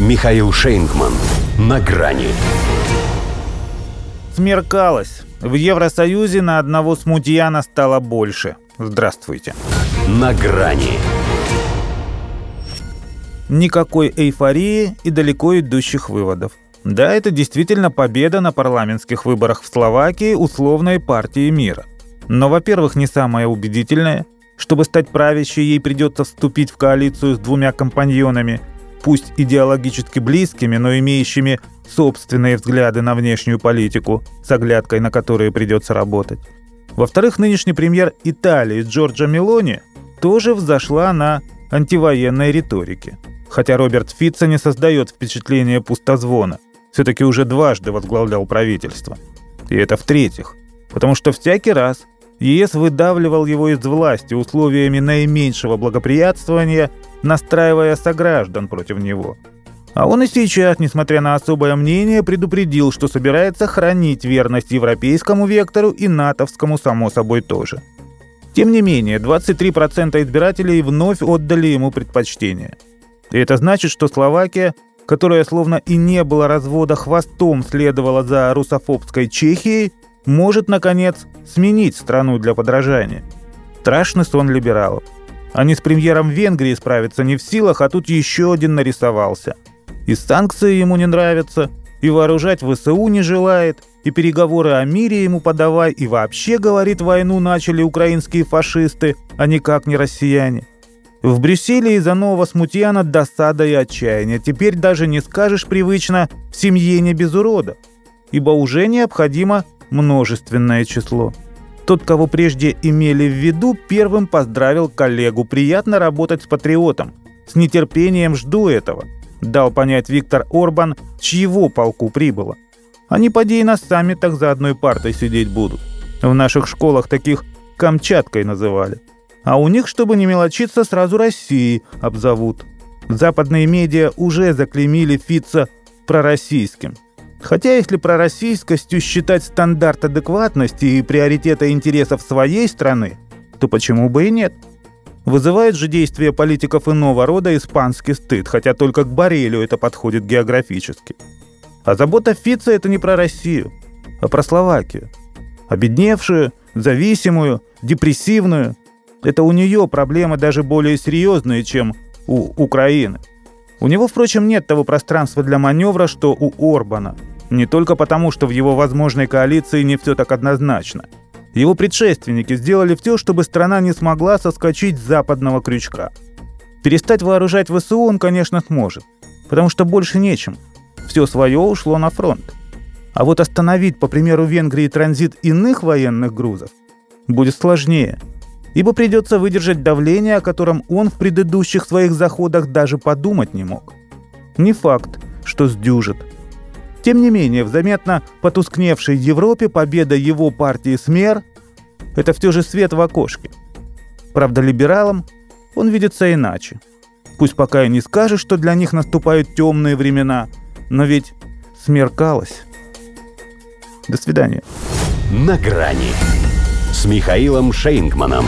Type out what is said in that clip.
Михаил Шейнгман. На грани. Смеркалось. В Евросоюзе на одного смутьяна стало больше. Здравствуйте. На грани. Никакой эйфории и далеко идущих выводов. Да, это действительно победа на парламентских выборах в Словакии условной партии мира. Но, во-первых, не самая убедительная. Чтобы стать правящей, ей придется вступить в коалицию с двумя компаньонами, пусть идеологически близкими, но имеющими собственные взгляды на внешнюю политику, с оглядкой на которые придется работать. Во-вторых, нынешний премьер Италии Джорджа Мелони тоже взошла на антивоенной риторике. Хотя Роберт Фитца не создает впечатления пустозвона. Все-таки уже дважды возглавлял правительство. И это в-третьих. Потому что всякий раз ЕС выдавливал его из власти условиями наименьшего благоприятствования, настраивая сограждан против него. А он и сейчас, несмотря на особое мнение, предупредил, что собирается хранить верность европейскому вектору и натовскому, само собой, тоже. Тем не менее, 23% избирателей вновь отдали ему предпочтение. И это значит, что Словакия, которая словно и не было развода хвостом следовала за русофобской Чехией, может, наконец, сменить страну для подражания. Страшный сон либералов. Они с премьером Венгрии справиться не в силах, а тут еще один нарисовался. И санкции ему не нравятся, и вооружать ВСУ не желает, и переговоры о мире ему подавай, и вообще, говорит, войну начали украинские фашисты, а никак не россияне. В Брюсселе из-за нового смутьяна досада и отчаяние. Теперь даже не скажешь привычно «в семье не без урода», ибо уже необходимо множественное число. Тот, кого прежде имели в виду, первым поздравил коллегу. Приятно работать с патриотом. С нетерпением жду этого. Дал понять Виктор Орбан, чьего полку прибыло. Они, поди, и на саммитах за одной партой сидеть будут. В наших школах таких Камчаткой называли. А у них, чтобы не мелочиться, сразу Россией обзовут. Западные медиа уже заклеймили Фица пророссийским – Хотя если пророссийскостью считать стандарт адекватности и приоритета интересов своей страны, то почему бы и нет? Вызывает же действия политиков иного рода испанский стыд, хотя только к Борелю это подходит географически. А забота Фица – это не про Россию, а про Словакию. Обедневшую, зависимую, депрессивную. Это у нее проблемы даже более серьезные, чем у Украины. У него, впрочем, нет того пространства для маневра, что у Орбана. Не только потому, что в его возможной коалиции не все так однозначно. Его предшественники сделали все, чтобы страна не смогла соскочить с западного крючка. Перестать вооружать ВСУ он, конечно, сможет, потому что больше нечем. Все свое ушло на фронт. А вот остановить, по примеру Венгрии, транзит иных военных грузов будет сложнее – ибо придется выдержать давление, о котором он в предыдущих своих заходах даже подумать не мог. Не факт, что сдюжит. Тем не менее, в заметно потускневшей Европе победа его партии СМЕР – это все же свет в окошке. Правда, либералам он видится иначе. Пусть пока и не скажет, что для них наступают темные времена, но ведь смеркалось. До свидания. На грани с Михаилом Шейнгманом.